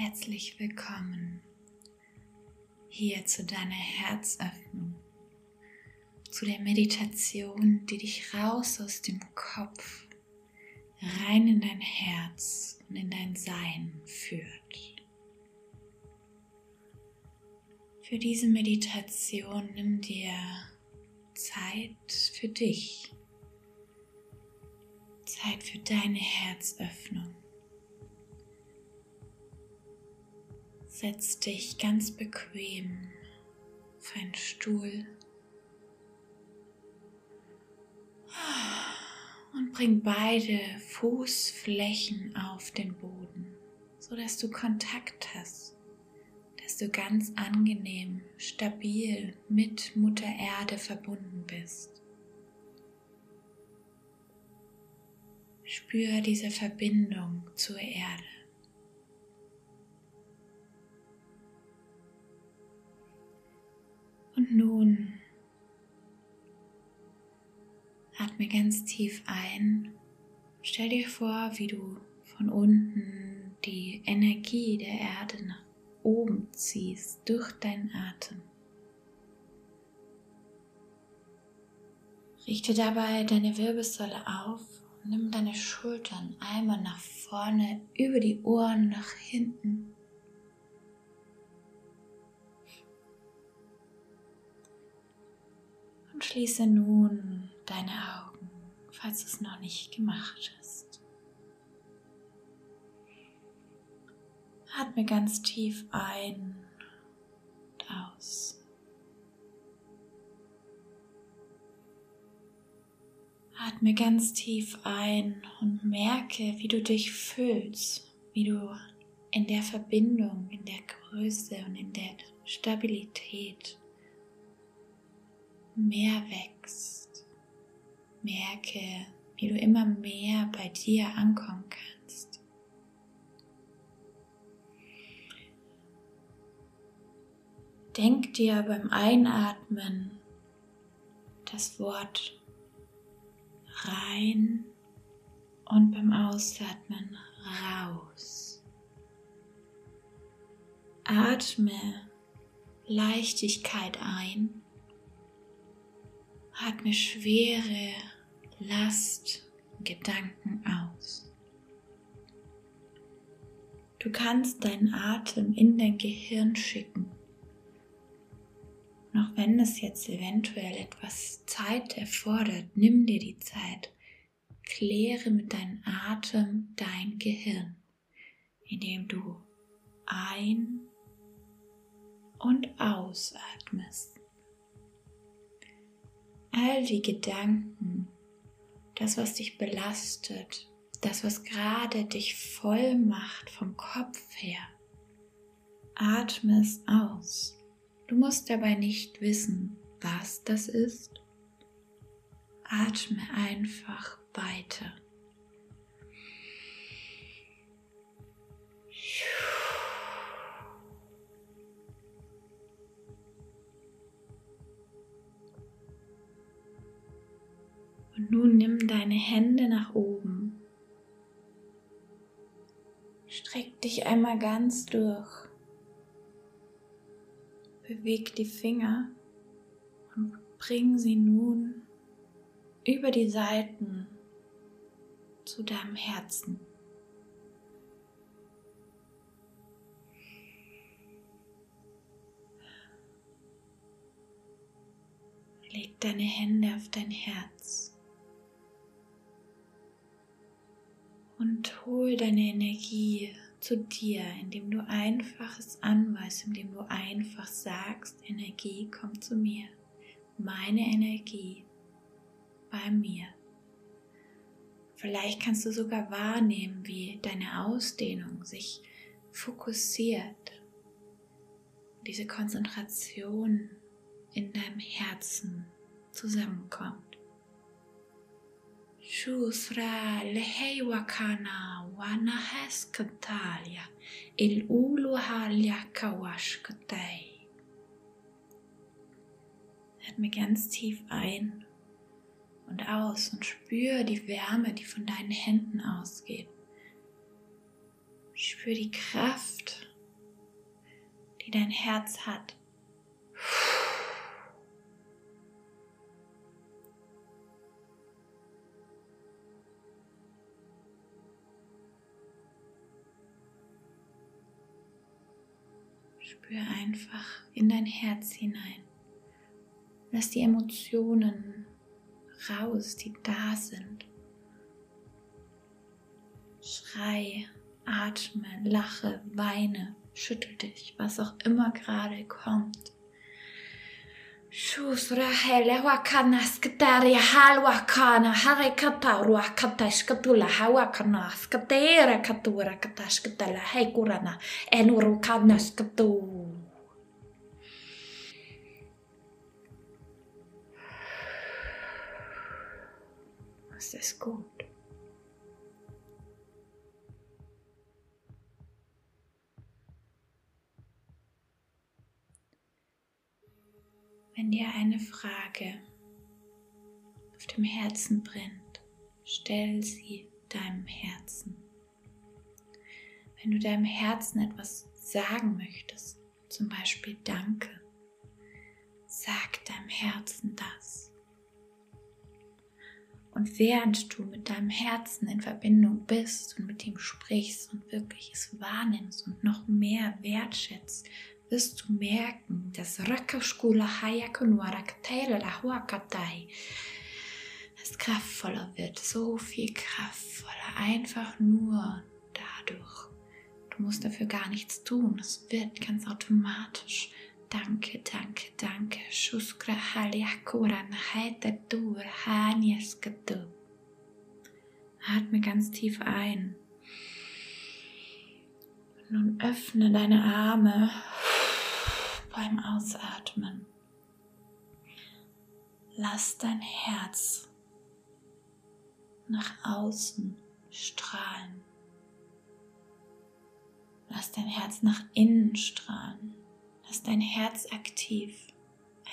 Herzlich willkommen hier zu deiner Herzöffnung, zu der Meditation, die dich raus aus dem Kopf, rein in dein Herz und in dein Sein führt. Für diese Meditation nimm dir Zeit für dich, Zeit für deine Herzöffnung. Setz dich ganz bequem auf einen Stuhl und bring beide Fußflächen auf den Boden, so dass du Kontakt hast, dass du ganz angenehm, stabil mit Mutter Erde verbunden bist. Spür diese Verbindung zur Erde. Und nun atme ganz tief ein. Stell dir vor, wie du von unten die Energie der Erde nach oben ziehst durch deinen Atem. Richte dabei deine Wirbelsäule auf und nimm deine Schultern einmal nach vorne, über die Ohren nach hinten schließe nun deine Augen, falls du es noch nicht gemacht hast. Atme ganz tief ein und aus. Atme ganz tief ein und merke, wie du dich fühlst, wie du in der Verbindung, in der Größe und in der Stabilität mehr wächst. Merke, wie du immer mehr bei dir ankommen kannst. Denk dir beim Einatmen das Wort rein und beim Ausatmen raus. Atme Leichtigkeit ein Atme schwere Last, Gedanken aus. Du kannst deinen Atem in dein Gehirn schicken. Und auch wenn es jetzt eventuell etwas Zeit erfordert, nimm dir die Zeit. Kläre mit deinem Atem dein Gehirn, indem du ein- und ausatmest all die Gedanken, das, was dich belastet, das, was gerade dich voll macht vom Kopf her, atme es aus. Du musst dabei nicht wissen, was das ist. Atme einfach weiter. Nimm deine Hände nach oben. Streck dich einmal ganz durch. Beweg die Finger und bring sie nun über die Seiten zu deinem Herzen. Leg deine Hände auf dein Herz. Hol deine Energie zu dir, indem du einfach es anweist, indem du einfach sagst, Energie kommt zu mir. Meine Energie bei mir. Vielleicht kannst du sogar wahrnehmen, wie deine Ausdehnung sich fokussiert. Diese Konzentration in deinem Herzen zusammenkommt. Lehei wakana wana heskantalia il ulu halja kawashkatei. Atme ganz tief ein und aus und spür die Wärme, die von deinen Händen ausgeht. Spür die Kraft die dein Herz hat. In dein Herz hinein. Lass die Emotionen raus, die da sind. Schrei, atme, lache, weine, schüttel dich, was auch immer gerade kommt. Gut. Wenn dir eine Frage auf dem Herzen brennt, stell sie deinem Herzen. Wenn du deinem Herzen etwas sagen möchtest, zum Beispiel Danke, sag deinem Herzen das. Und während du mit deinem Herzen in Verbindung bist und mit ihm sprichst und wirklich es wahrnimmst und noch mehr wertschätzt, wirst du merken, dass es kraftvoller wird, so viel kraftvoller, einfach nur dadurch. Du musst dafür gar nichts tun, es wird ganz automatisch. Danke, danke, danke. Shuskra haliakuran haitatur haniaskatu. Atme ganz tief ein. Nun öffne deine Arme beim Ausatmen. Lass dein Herz nach außen strahlen. Lass dein Herz nach innen strahlen. Lass dein Herz aktiv.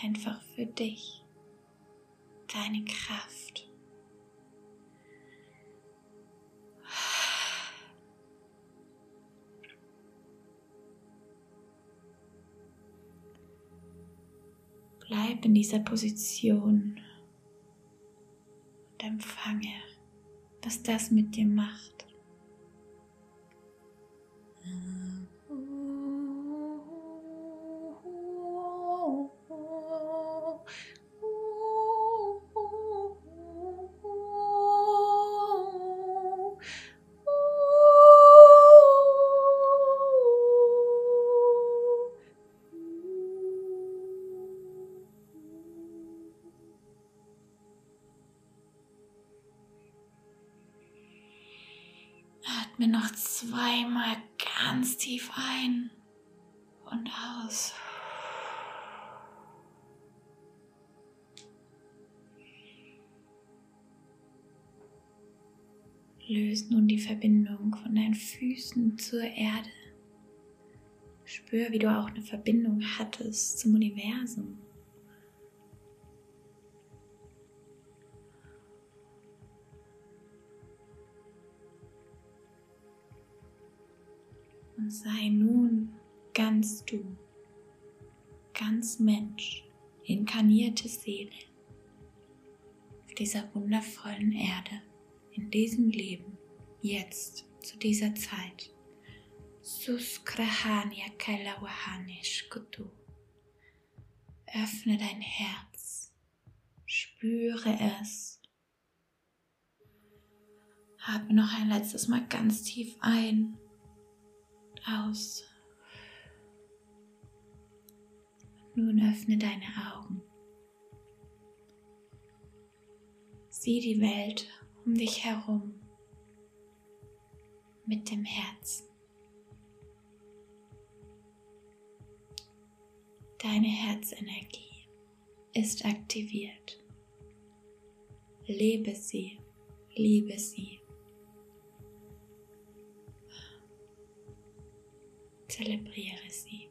Einfach für dich. Deine Kraft. Bleib in dieser Position und empfange, was das mit dir macht. Atme noch zweimal ganz tief ein und aus. Löse nun die Verbindung von deinen Füßen zur Erde. Spür, wie du auch eine Verbindung hattest zum Universum. Sei nun ganz du, ganz Mensch, inkarnierte Seele auf dieser wundervollen Erde, in diesem Leben, jetzt, zu dieser Zeit. Suskrahania Kailawahanish Kutu. Öffne dein Herz, spüre es. Atme noch ein letztes Mal ganz tief ein aus. Nun öffne deine Augen. Sieh die Welt um dich herum mit dem Herzen. Deine Herzenergie ist aktiviert. Lebe sie, liebe sie. Zelebriere sie.